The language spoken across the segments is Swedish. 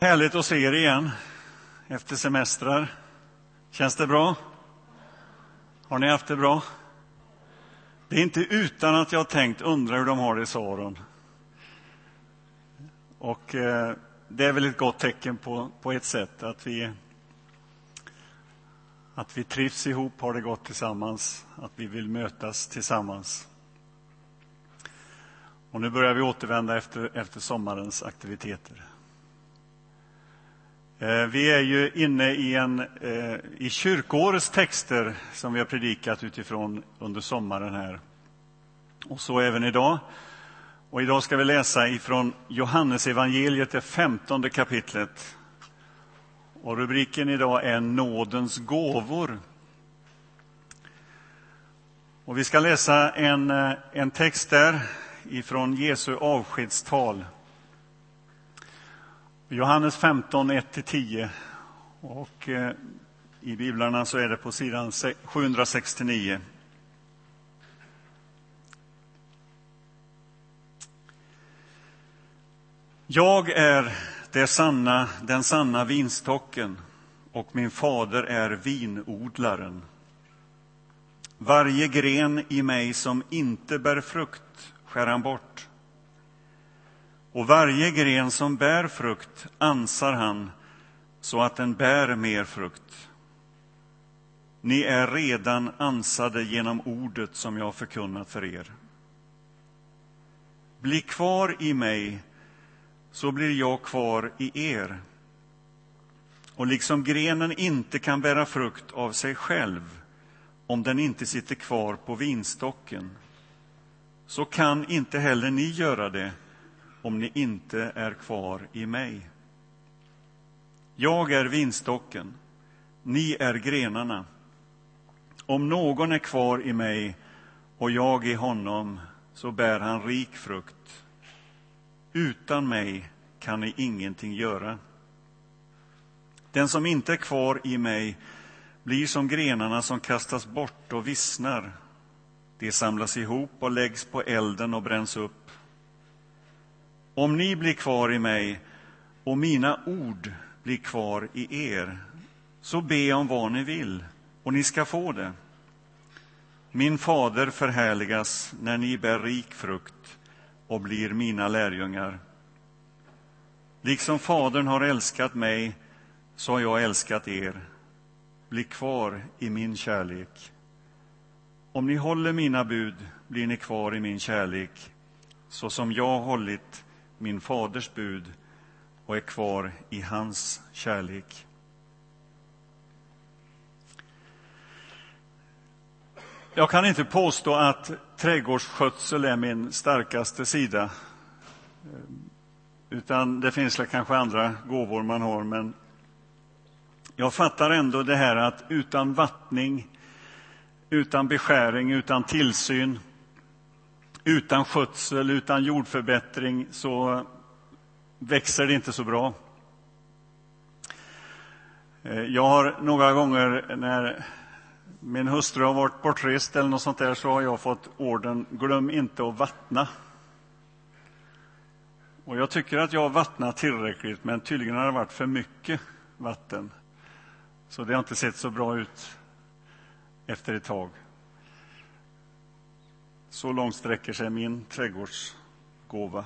Härligt att se er igen efter semestrar. Känns det bra? Har ni haft det bra? Det är inte utan att jag har tänkt, undra hur de har det i Saron. Och eh, det är väl ett gott tecken på, på ett sätt, att vi, att vi trivs ihop, har det gott tillsammans, att vi vill mötas tillsammans. Och nu börjar vi återvända efter, efter sommarens aktiviteter. Eh, vi är ju inne i, en, eh, i kyrkårets texter som vi har predikat utifrån under sommaren här. Och så även idag. Och idag ska vi läsa ifrån Johannesevangeliet, det femtonde kapitlet. Och rubriken idag är Nådens gåvor. Och vi ska läsa en, eh, en text där ifrån Jesu avskedstal. Johannes 15, 1-10. Och eh, i biblarna så är det på sidan 769. Jag är det sanna, den sanna vinstocken och min fader är vinodlaren. Varje gren i mig som inte bär frukt skär han bort och varje gren som bär frukt ansar han så att den bär mer frukt. Ni är redan ansade genom ordet som jag förkunnat för er. Bli kvar i mig, så blir jag kvar i er. Och liksom grenen inte kan bära frukt av sig själv om den inte sitter kvar på vinstocken, så kan inte heller ni göra det om ni inte är kvar i mig. Jag är vinstocken, ni är grenarna. Om någon är kvar i mig och jag i honom, så bär han rik frukt. Utan mig kan ni ingenting göra. Den som inte är kvar i mig blir som grenarna som kastas bort och vissnar. De samlas ihop och läggs på elden och bränns upp. Om ni blir kvar i mig och mina ord blir kvar i er, så be om vad ni vill, och ni ska få det. Min fader förhärligas när ni bär rik frukt och blir mina lärjungar. Liksom Fadern har älskat mig, så har jag älskat er. Bli kvar i min kärlek. Om ni håller mina bud blir ni kvar i min kärlek, så som jag har hållit min faders bud och är kvar i hans kärlek. Jag kan inte påstå att trädgårdsskötsel är min starkaste sida. Eh, utan det finns kanske andra gåvor man har, men jag fattar ändå det här att utan vattning, utan beskäring, utan tillsyn utan skötsel, utan jordförbättring, så växer det inte så bra. Eh, jag har några gånger när min hustru har varit bortrest eller något sånt där, så har jag fått orden glöm inte att vattna. Och jag tycker att jag har vattnat tillräckligt, men tydligen har det varit för mycket vatten. Så det har inte sett så bra ut efter ett tag. Så långt sträcker sig min trädgårdsgåva.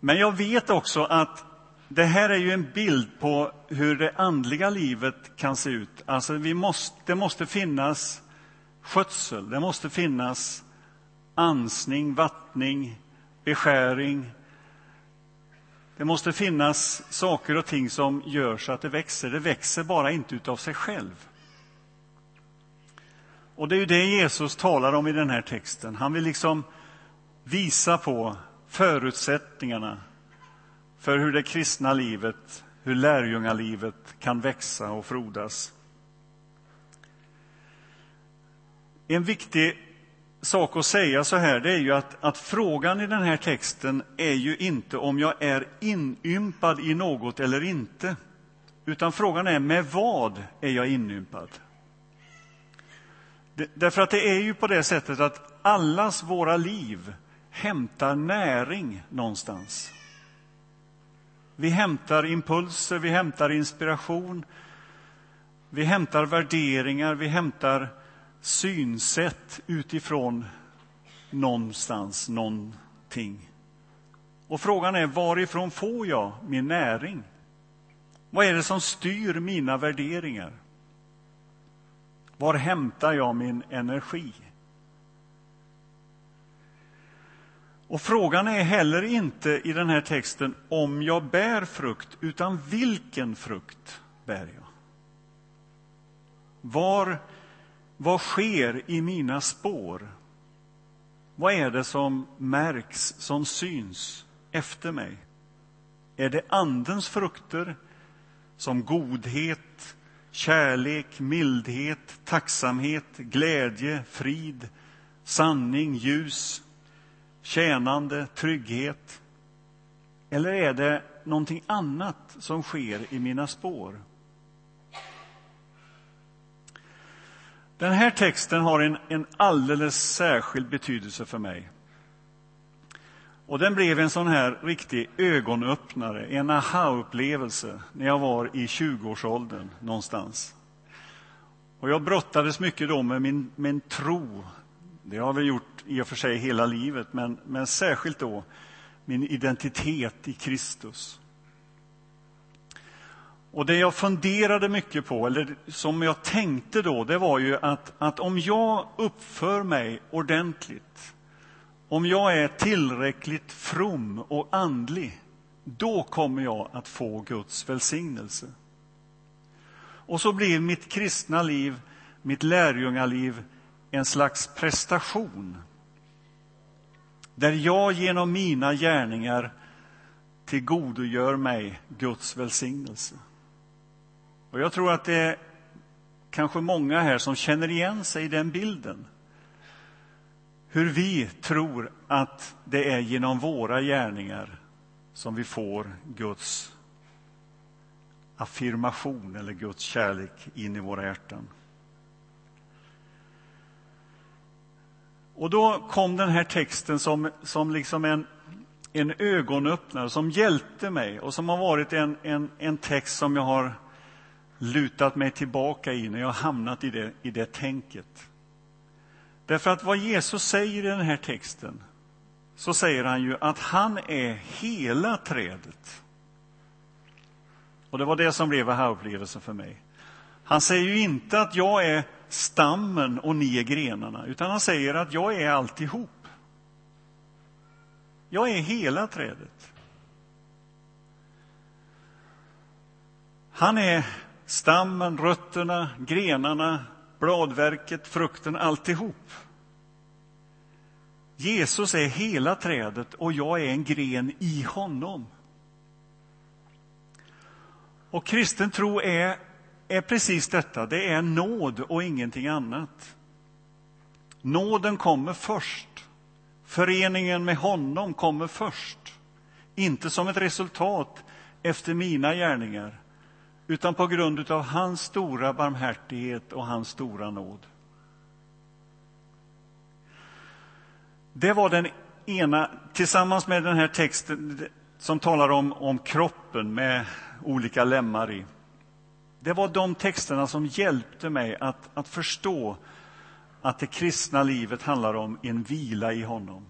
Men jag vet också att det här är ju en bild på hur det andliga livet kan se ut. Alltså vi måste, det måste finnas skötsel, det måste finnas ansning, vattning, beskäring. Det måste finnas saker och ting som gör så att det växer. Det växer bara inte utav sig själv. Och det är ju det Jesus talar om i den här texten. Han vill liksom visa på förutsättningarna för hur det kristna livet, hur lärjungalivet kan växa och frodas. En viktig sak att säga så här, det är ju att, att frågan i den här texten är ju inte om jag är inympad i något eller inte. Utan frågan är med vad är jag inympad? Därför att det är ju på det sättet att allas våra liv hämtar näring någonstans. Vi hämtar impulser, vi hämtar inspiration, vi hämtar värderingar, vi hämtar synsätt utifrån någonstans, någonting. Och frågan är varifrån får jag min näring? Vad är det som styr mina värderingar? Var hämtar jag min energi? Och frågan är heller inte i den här texten om jag bär frukt, utan vilken frukt bär jag? Var, vad sker i mina spår? Vad är det som märks, som syns efter mig? Är det Andens frukter som godhet, kärlek, mildhet, tacksamhet, glädje, frid, sanning, ljus, tjänande, trygghet? Eller är det någonting annat som sker i mina spår? Den här texten har en, en alldeles särskild betydelse för mig. Och den blev en sån här riktig ögonöppnare, en aha-upplevelse när jag var i 20-årsåldern någonstans. Och jag brottades mycket då med min, min tro. Det har vi gjort i och för sig hela livet, men, men särskilt då min identitet i Kristus. Och det jag funderade mycket på, eller som jag tänkte då, det var ju att, att om jag uppför mig ordentligt, om jag är tillräckligt from och andlig, då kommer jag att få Guds välsignelse. Och så blir mitt kristna liv, mitt lärjungaliv, en slags prestation. Där jag genom mina gärningar tillgodogör mig Guds välsignelse. Och jag tror att det är kanske många här som känner igen sig i den bilden. Hur vi tror att det är genom våra gärningar som vi får Guds affirmation eller Guds kärlek in i våra hjärtan. Och då kom den här texten som, som liksom en, en ögonöppnare som hjälpte mig och som har varit en, en, en text som jag har lutat mig tillbaka i när jag har hamnat i det, i det tänket. Därför att vad Jesus säger i den här texten, så säger han ju att han är hela trädet. Och det var det som blev aha-upplevelsen för mig. Han säger ju inte att jag är stammen och ni är grenarna, utan han säger att jag är alltihop. Jag är hela trädet. Han är Stammen, rötterna, grenarna, bladverket, frukten, alltihop. Jesus är hela trädet och jag är en gren i honom. Och kristen tro är, är precis detta, det är nåd och ingenting annat. Nåden kommer först. Föreningen med honom kommer först. Inte som ett resultat efter mina gärningar, utan på grund av hans stora barmhärtighet och hans stora nåd. Det var den ena, tillsammans med den här texten som talar om, om kroppen med olika lemmar i. Det var de texterna som hjälpte mig att, att förstå att det kristna livet handlar om en vila i honom.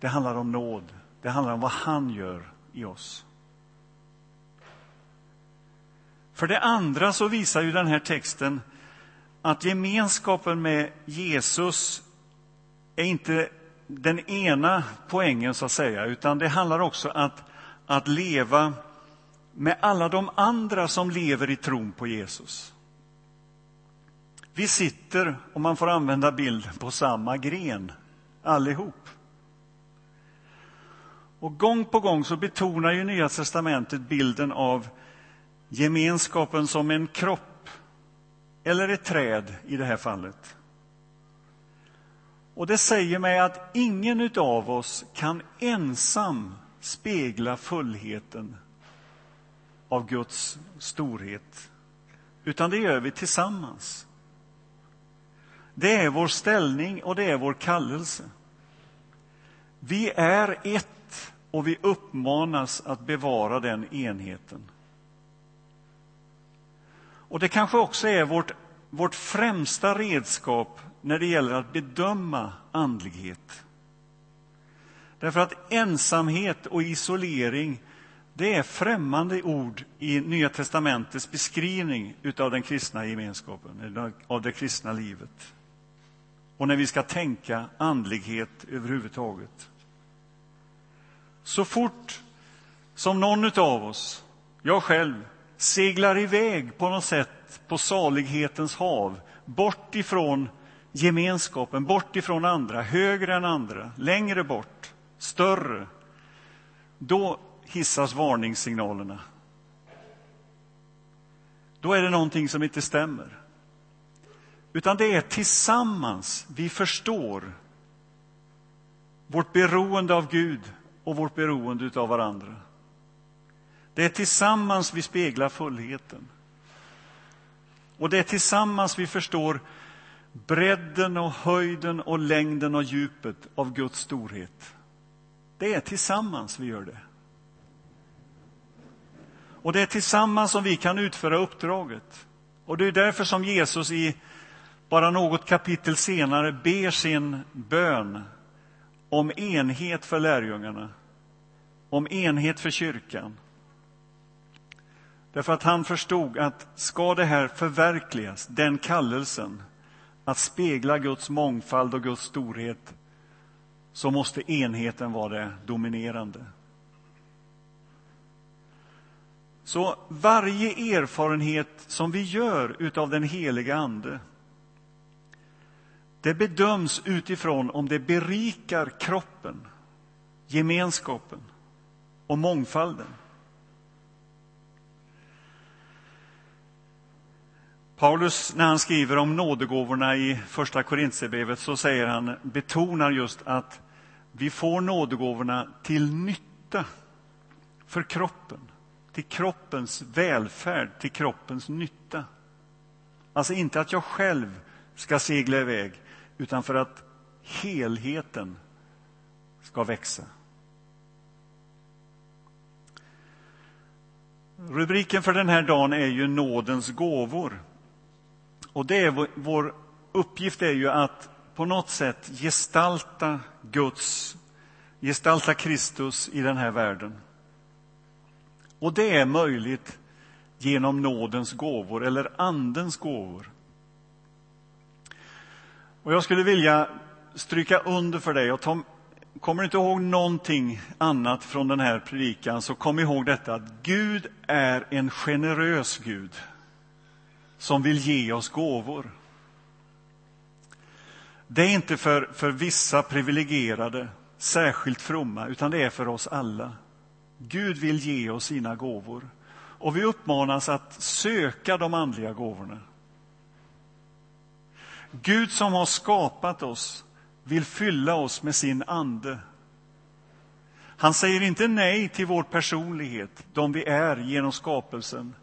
Det handlar om nåd. Det handlar om vad han gör i oss. För det andra så visar ju den här texten att gemenskapen med Jesus är inte den ena poängen, så att säga, utan det handlar också om att, att leva med alla de andra som lever i tron på Jesus. Vi sitter, om man får använda bilden, på samma gren, allihop. Och gång på gång så betonar ju Nya testamentet bilden av gemenskapen som en kropp eller ett träd i det här fallet. Och det säger mig att ingen av oss kan ensam spegla fullheten av Guds storhet, utan det gör vi tillsammans. Det är vår ställning och det är vår kallelse. Vi är ett och vi uppmanas att bevara den enheten. Och det kanske också är vårt, vårt främsta redskap när det gäller att bedöma andlighet. Därför att ensamhet och isolering det är främmande ord i Nya testamentets beskrivning av den kristna gemenskapen, av det kristna livet. Och när vi ska tänka andlighet överhuvudtaget. Så fort som någon av oss, jag själv, seglar iväg på något sätt på salighetens hav, bort ifrån gemenskapen, bort ifrån andra, högre än andra, längre bort, större, då hissas varningssignalerna. Då är det någonting som inte stämmer. Utan det är tillsammans vi förstår vårt beroende av Gud och vårt beroende av varandra. Det är tillsammans vi speglar fullheten. Och det är tillsammans vi förstår bredden och höjden och längden och djupet av Guds storhet. Det är tillsammans vi gör det. Och det är tillsammans som vi kan utföra uppdraget. Och det är därför som Jesus i bara något kapitel senare ber sin bön om enhet för lärjungarna, om enhet för kyrkan. Därför att han förstod att ska det här förverkligas, den kallelsen, att spegla Guds mångfald och Guds storhet, så måste enheten vara det dominerande. Så varje erfarenhet som vi gör utav den heliga Ande, det bedöms utifrån om det berikar kroppen, gemenskapen och mångfalden. Paulus, när han skriver om nådegåvorna i Första Korintierbrevet, så säger han, betonar just att vi får nådegåvorna till nytta för kroppen till kroppens välfärd, till kroppens nytta. Alltså inte att jag själv ska segla iväg, utan för att helheten ska växa. Rubriken för den här dagen är ju nådens gåvor. Och det är vår uppgift är ju att på något sätt gestalta Guds, gestalta Kristus i den här världen. Och det är möjligt genom nådens gåvor eller Andens gåvor. Och jag skulle vilja stryka under för dig, och ta, kommer inte ihåg någonting annat från den här predikan, så kom ihåg detta att Gud är en generös Gud som vill ge oss gåvor. Det är inte för, för vissa privilegierade, särskilt fromma, utan det är för oss alla. Gud vill ge oss sina gåvor och vi uppmanas att söka de andliga gåvorna. Gud som har skapat oss vill fylla oss med sin ande. Han säger inte nej till vår personlighet, de vi är genom skapelsen,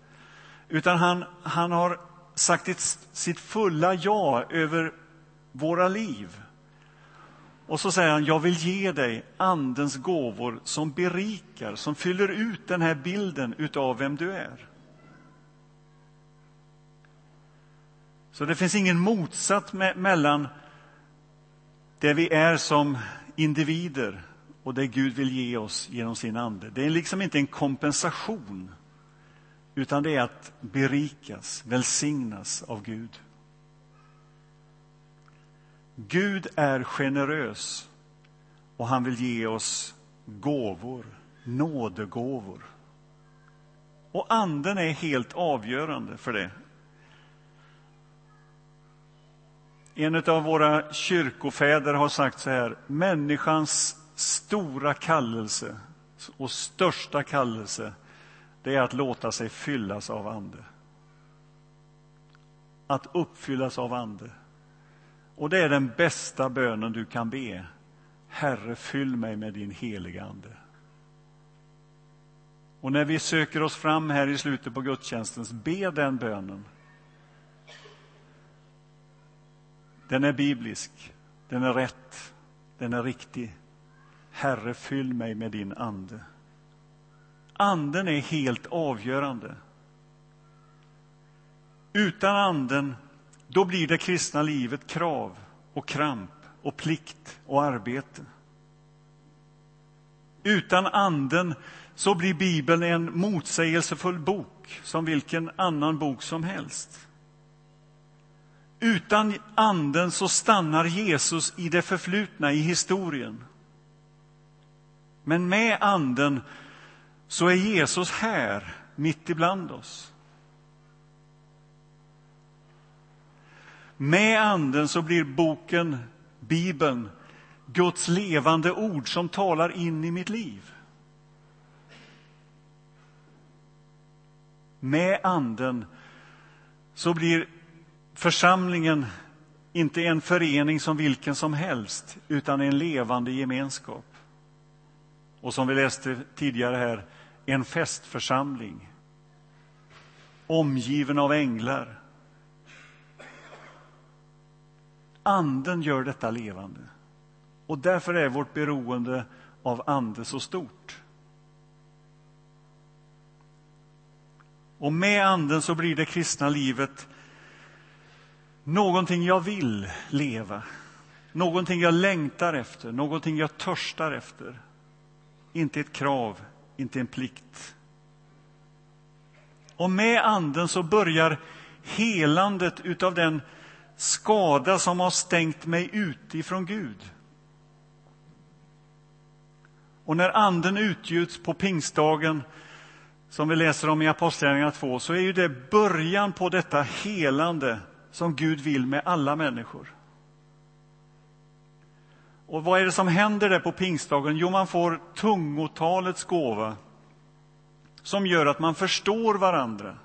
utan han, han har sagt sitt fulla ja över våra liv. Och så säger han, jag vill ge dig Andens gåvor som berikar, som fyller ut den här bilden utav vem du är. Så det finns ingen motsats me mellan det vi är som individer och det Gud vill ge oss genom sin ande. Det är liksom inte en kompensation, utan det är att berikas, välsignas av Gud. Gud är generös och han vill ge oss gåvor, nådegåvor. Och anden är helt avgörande för det. En av våra kyrkofäder har sagt så här, människans stora kallelse och största kallelse, det är att låta sig fyllas av ande. Att uppfyllas av ande. Och det är den bästa bönen du kan be. Herre, fyll mig med din heliga Ande. Och när vi söker oss fram här i slutet på gudstjänsten, be den bönen. Den är biblisk, den är rätt, den är riktig. Herre, fyll mig med din ande. Anden är helt avgörande. Utan anden, då blir det kristna livet krav och kramp och plikt och arbete. Utan anden så blir Bibeln en motsägelsefull bok som vilken annan bok som helst. Utan anden så stannar Jesus i det förflutna, i historien. Men med anden så är Jesus här, mitt ibland oss. Med anden så blir boken, Bibeln, Guds levande ord som talar in i mitt liv. Med anden så blir församlingen inte en förening som vilken som helst, utan en levande gemenskap. Och som vi läste tidigare här, en festförsamling. Omgiven av änglar. Anden gör detta levande. Och därför är vårt beroende av ande så stort. Och med anden så blir det kristna livet någonting jag vill leva. Någonting jag längtar efter, någonting jag törstar efter. Inte ett krav, inte en plikt. Och med anden så börjar helandet utav den skada som har stängt mig ute ifrån Gud. Och när anden utgjuts på pingstdagen, som vi läser om i Apostlagärningarna 2, så är ju det början på detta helande som Gud vill med alla människor. Och vad är det som händer där på pingstdagen? Jo, man får tungotalets gåva som gör att man förstår varandra.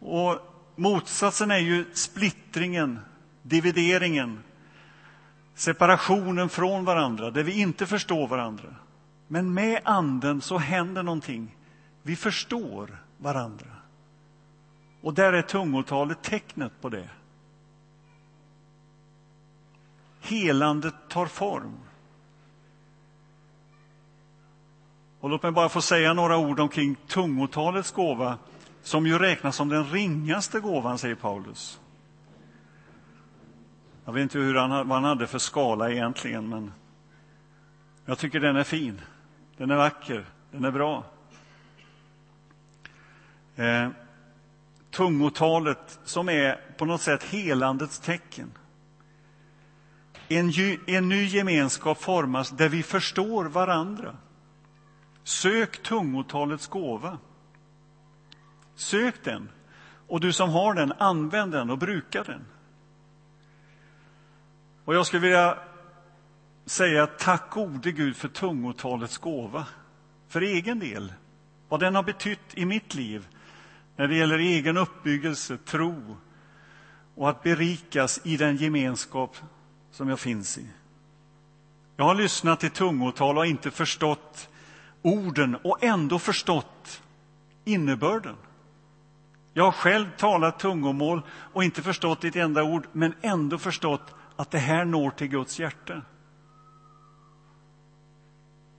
Och motsatsen är ju splittringen, divideringen, separationen från varandra, där vi inte förstår varandra. Men med anden så händer någonting. Vi förstår varandra. Och där är tungotalet tecknet på det. Helandet tar form. Och låt mig bara få säga några ord omkring tungotalets gåva, som ju räknas som den ringaste gåvan, säger Paulus. Jag vet inte hur han, vad han hade för skala egentligen, men jag tycker den är fin. Den är vacker, den är bra. Eh, tungotalet som är på något sätt helandets tecken. En, en ny gemenskap formas där vi förstår varandra. Sök tungotalets gåva. Sök den. Och du som har den, använd den och bruka den. Och jag skulle vilja säga tack gode Gud för tungotalets gåva. För egen del, vad den har betytt i mitt liv när det gäller egen uppbyggelse, tro och att berikas i den gemenskap som jag finns i. Jag har lyssnat till tungotal och inte förstått orden och ändå förstått innebörden. Jag har själv talat tungomål och inte förstått ett enda ord, men ändå förstått att det här når till Guds hjärta.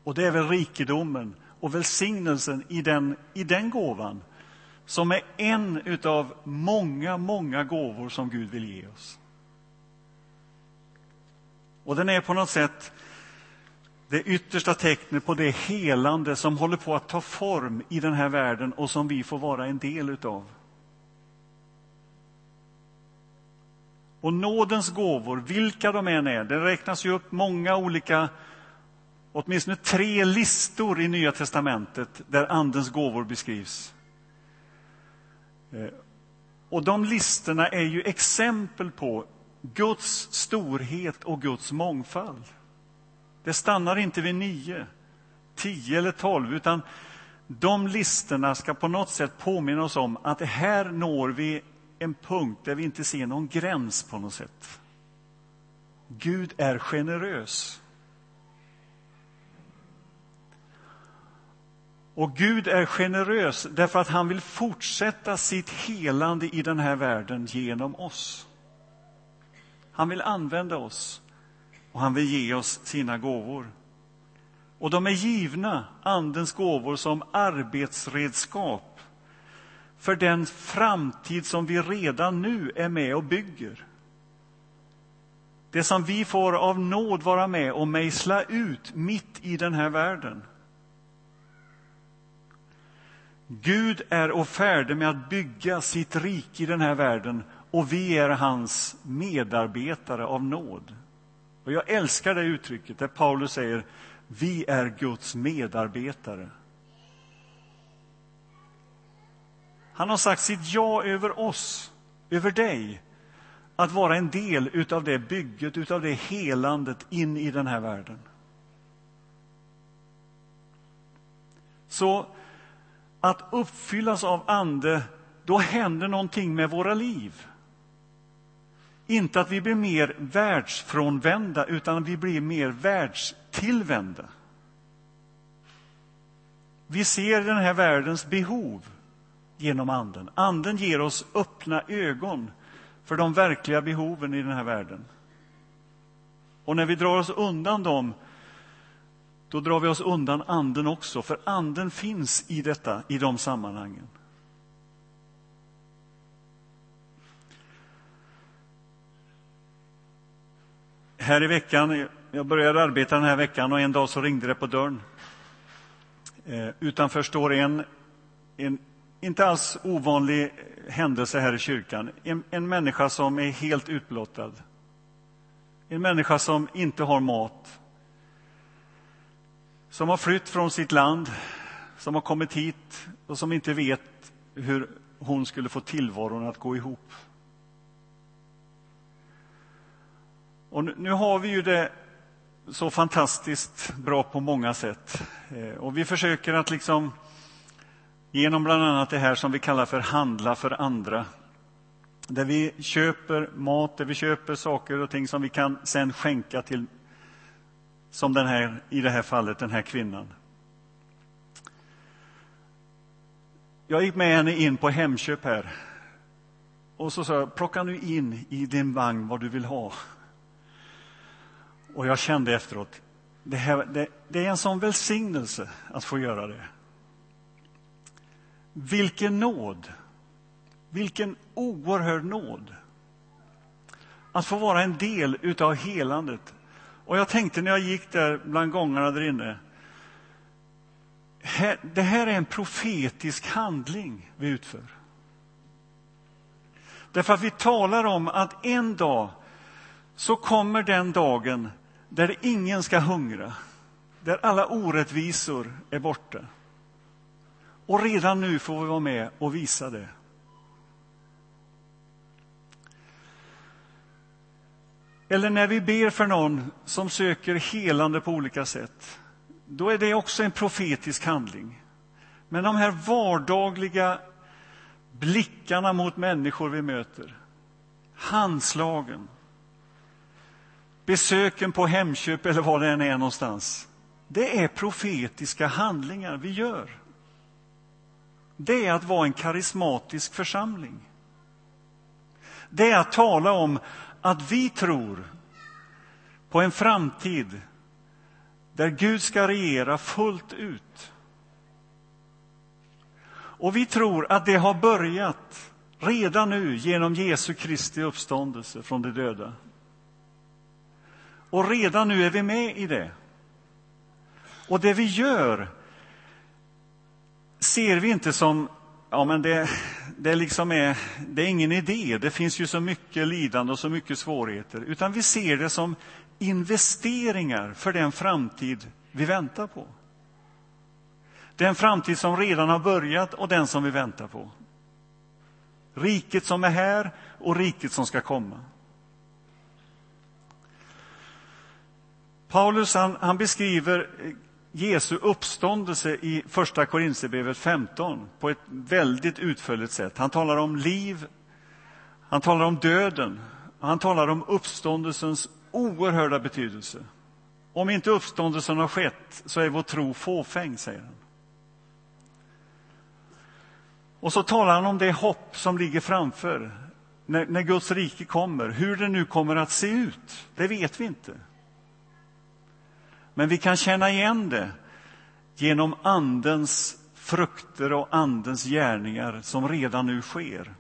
Och det är väl rikedomen och välsignelsen i den, i den gåvan som är en av många, många gåvor som Gud vill ge oss. Och den är på något sätt det yttersta tecknet på det helande som håller på att ta form i den här världen och som vi får vara en del utav. Och nådens gåvor, vilka de än är, det räknas ju upp många olika, åtminstone tre listor i Nya testamentet där Andens gåvor beskrivs. Eh, och de listorna är ju exempel på Guds storhet och Guds mångfald. Det stannar inte vid nio, tio eller tolv, utan de listorna ska på något sätt påminna oss om att här når vi en punkt där vi inte ser någon gräns på något sätt. Gud är generös. Och Gud är generös därför att han vill fortsätta sitt helande i den här världen genom oss. Han vill använda oss. och han vill ge oss sina gåvor. Och de är givna, Andens gåvor, som arbetsredskap för den framtid som vi redan nu är med och bygger. Det som vi får av nåd vara med och mejsla ut mitt i den här världen. Gud är och färdig med att bygga sitt rike i den här världen och vi är hans medarbetare av nåd. Och jag älskar det uttrycket där Paulus säger vi är Guds medarbetare. Han har sagt sitt ja över oss, över dig, att vara en del utav det bygget, utav det helandet in i den här världen. Så att uppfyllas av Ande, då händer någonting med våra liv. Inte att vi blir mer världsfrånvända, utan att vi blir mer världstillvända. Vi ser den här världens behov genom Anden. Anden ger oss öppna ögon för de verkliga behoven i den här världen. Och när vi drar oss undan dem, då drar vi oss undan Anden också, för Anden finns i detta, i de sammanhangen. Här i veckan, jag började arbeta den här veckan och en dag så ringde det på dörren. Eh, utanför står en, en inte alls ovanlig händelse här i kyrkan. En, en människa som är helt utblottad. En människa som inte har mat. Som har flytt från sitt land, som har kommit hit och som inte vet hur hon skulle få tillvaron att gå ihop. Och nu, nu har vi ju det så fantastiskt bra på många sätt. Eh, och vi försöker att liksom genom bland annat det här som vi kallar för handla för andra. Där vi köper mat, där vi köper saker och ting som vi kan sen skänka till, som den här, i det här fallet, den här kvinnan. Jag gick med henne in på Hemköp här. Och så sa jag, plocka nu in i din vagn vad du vill ha. Och jag kände efteråt, det, här, det, det är en sån välsignelse att få göra det. Vilken nåd! Vilken oerhörd nåd! Att få vara en del utav helandet. Och jag tänkte när jag gick där bland gångarna där inne. Det här är en profetisk handling vi utför. Därför att vi talar om att en dag så kommer den dagen där ingen ska hungra, där alla orättvisor är borta. Och redan nu får vi vara med och visa det. Eller när vi ber för någon som söker helande på olika sätt, då är det också en profetisk handling. Men de här vardagliga blickarna mot människor vi möter, handslagen, besöken på Hemköp eller var det än är någonstans, det är profetiska handlingar vi gör det är att vara en karismatisk församling. Det är att tala om att vi tror på en framtid där Gud ska regera fullt ut. Och vi tror att det har börjat redan nu genom Jesu Kristi uppståndelse från de döda. Och redan nu är vi med i det. Och det vi gör ser vi inte som ja, men det, det, liksom är, det är ingen idé, det finns ju så mycket lidande och så mycket svårigheter, utan vi ser det som investeringar för den framtid vi väntar på. Den framtid som redan har börjat och den som vi väntar på. Riket som är här och riket som ska komma. Paulus han, han beskriver eh, Jesu uppståndelse i Första Korinthierbrevet 15 på ett väldigt utförligt sätt. Han talar om liv, han talar om döden, han talar om uppståndelsens oerhörda betydelse. Om inte uppståndelsen har skett så är vår tro fåfäng, säger han. Och så talar han om det hopp som ligger framför, när, när Guds rike kommer. Hur det nu kommer att se ut, det vet vi inte. Men vi kan känna igen det genom Andens frukter och Andens gärningar som redan nu sker.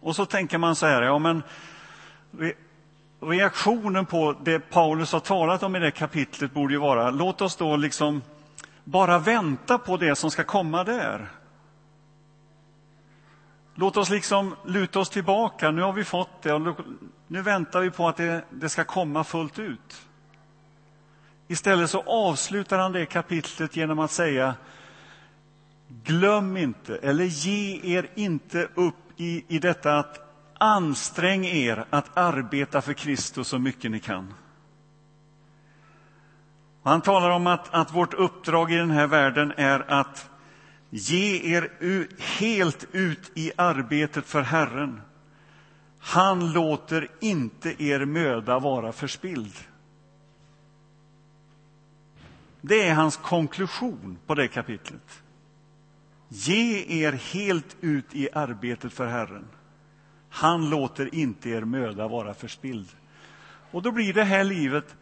Och så tänker man så här, ja men reaktionen på det Paulus har talat om i det kapitlet borde ju vara, låt oss då liksom bara vänta på det som ska komma där. Låt oss liksom luta oss tillbaka, nu har vi fått det och nu väntar vi på att det, det ska komma fullt ut. Istället så avslutar han det kapitlet genom att säga Glöm inte, eller ge er inte upp i, i detta att ansträng er att arbeta för Kristus så mycket ni kan. Han talar om att, att vårt uppdrag i den här världen är att ge er helt ut i arbetet för Herren. Han låter inte er möda vara förspilld. Det är hans konklusion på det kapitlet. Ge er helt ut i arbetet för Herren. Han låter inte er möda vara förspilld. Och då blir det här livet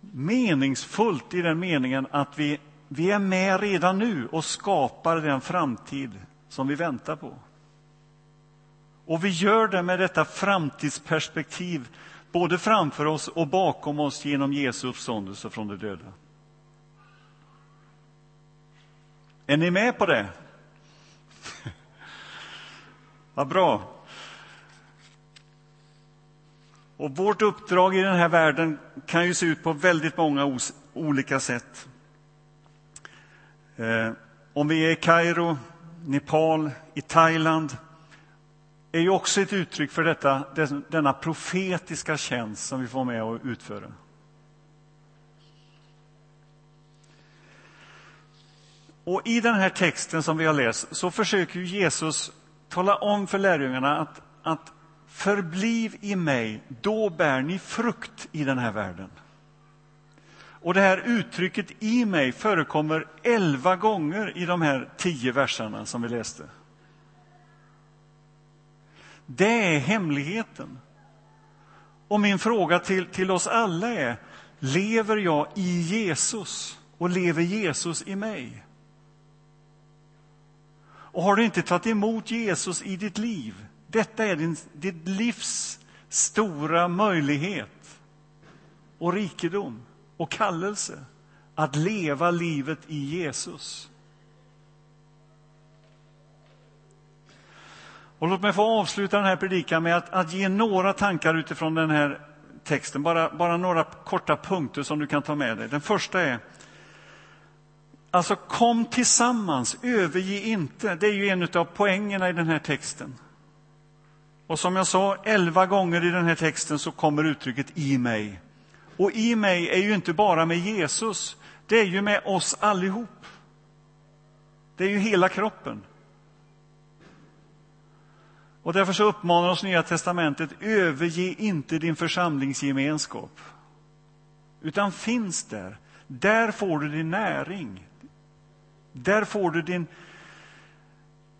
meningsfullt i den meningen att vi, vi är med redan nu och skapar den framtid som vi väntar på. Och vi gör det med detta framtidsperspektiv både framför oss och bakom oss genom Jesu uppståndelse från de döda. Är ni med på det? Vad bra. Och vårt uppdrag i den här världen kan ju se ut på väldigt många olika sätt. Eh, om vi är i Kairo, Nepal, i Thailand är ju också ett uttryck för detta, denna profetiska tjänst som vi får med att utföra. Och I den här texten som vi har läst så försöker Jesus tala om för lärjungarna att, att förbliv i mig, då bär ni frukt i den här världen. Och det här uttrycket i mig förekommer elva gånger i de här tio verserna som vi läste. Det är hemligheten. Och min fråga till, till oss alla är, lever jag i Jesus och lever Jesus i mig? Och har du inte tagit emot Jesus i ditt liv, detta är din, ditt livs stora möjlighet och rikedom och kallelse att leva livet i Jesus. Och låt mig få avsluta den här predikan med att, att ge några tankar utifrån den här texten. Bara, bara några korta punkter som du kan ta med dig. Den första är Alltså kom tillsammans, överge inte. Det är ju en av poängerna i den här texten. Och som jag sa, elva gånger i den här texten så kommer uttrycket i mig. Och i mig är ju inte bara med Jesus, det är ju med oss allihop. Det är ju hela kroppen. Och därför så uppmanar oss Nya testamentet, överge inte din församlingsgemenskap. Utan finns där. Där får du din näring. Där får du din,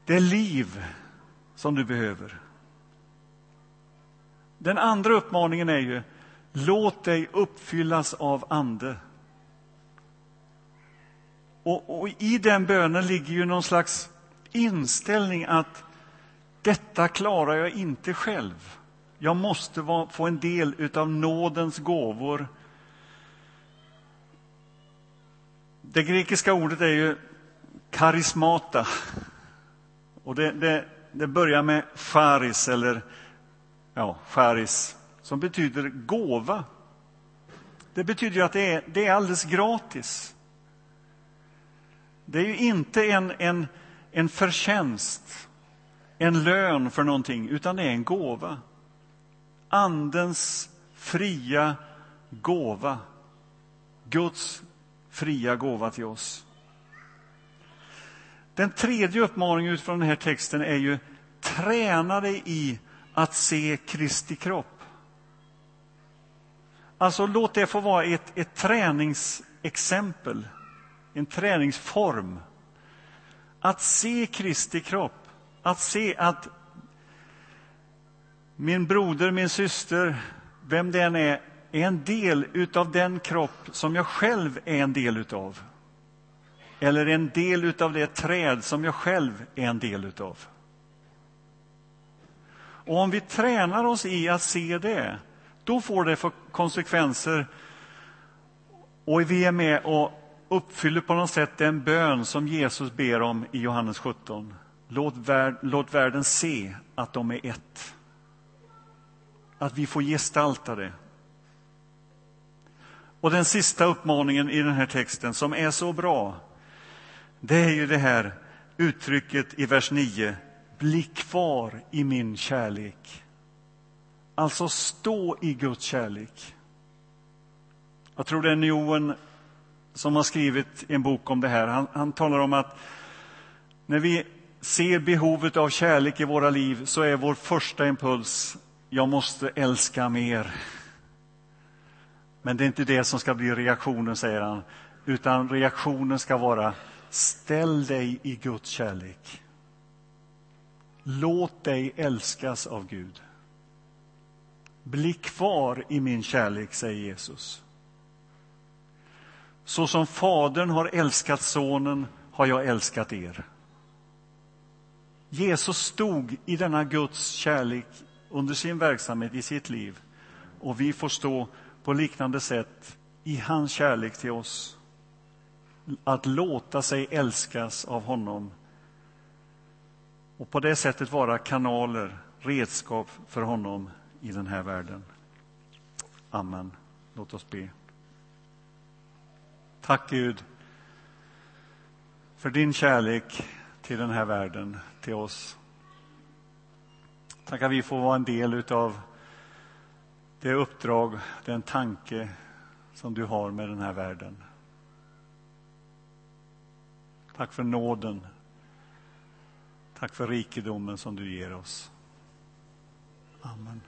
det liv som du behöver. Den andra uppmaningen är ju, låt dig uppfyllas av Ande. Och, och, I den bönen ligger ju någon slags inställning att detta klarar jag inte själv. Jag måste få en del av nådens gåvor. Det grekiska ordet är ju karismata. Och det, det, det börjar med charis, eller ja, charis, som betyder gåva. Det betyder att det är, det är alldeles gratis. Det är ju inte en, en, en förtjänst, en lön för någonting, utan det är en gåva. Andens fria gåva. Guds fria gåva till oss. Den tredje uppmaningen utifrån den här texten är ju träna dig i att se Kristi kropp. Alltså låt det få vara ett, ett träningsexempel, en träningsform. Att se Kristi kropp, att se att min broder, min syster, vem det än är, är en del utav den kropp som jag själv är en del utav. Eller en del utav det träd som jag själv är en del utav. Och om vi tränar oss i att se det, då får det för konsekvenser och vi är med och uppfyller på något sätt den bön som Jesus ber om i Johannes 17. Låt, värld, låt världen se att de är ett. Att vi får gestalta det. Och den sista uppmaningen i den här texten som är så bra, det är ju det här uttrycket i vers 9. Bli kvar i min kärlek. Alltså stå i Guds kärlek. Jag tror det är Newman som har skrivit en bok om det här. Han, han talar om att när vi ser behovet av kärlek i våra liv så är vår första impuls jag måste älska mer. Men det är inte det som ska bli reaktionen, säger han, utan reaktionen ska vara ställ dig i Guds kärlek. Låt dig älskas av Gud. Bli kvar i min kärlek, säger Jesus. Så som Fadern har älskat Sonen har jag älskat er. Jesus stod i denna Guds kärlek under sin verksamhet i sitt liv och vi får stå på liknande sätt i hans kärlek till oss. Att låta sig älskas av honom och på det sättet vara kanaler, redskap för honom i den här världen. Amen. Låt oss be. Tack Gud för din kärlek till den här världen, till oss. Tack att vi får vara en del av det uppdrag, den tanke som du har med den här världen. Tack för nåden. Tack för rikedomen som du ger oss. Amen.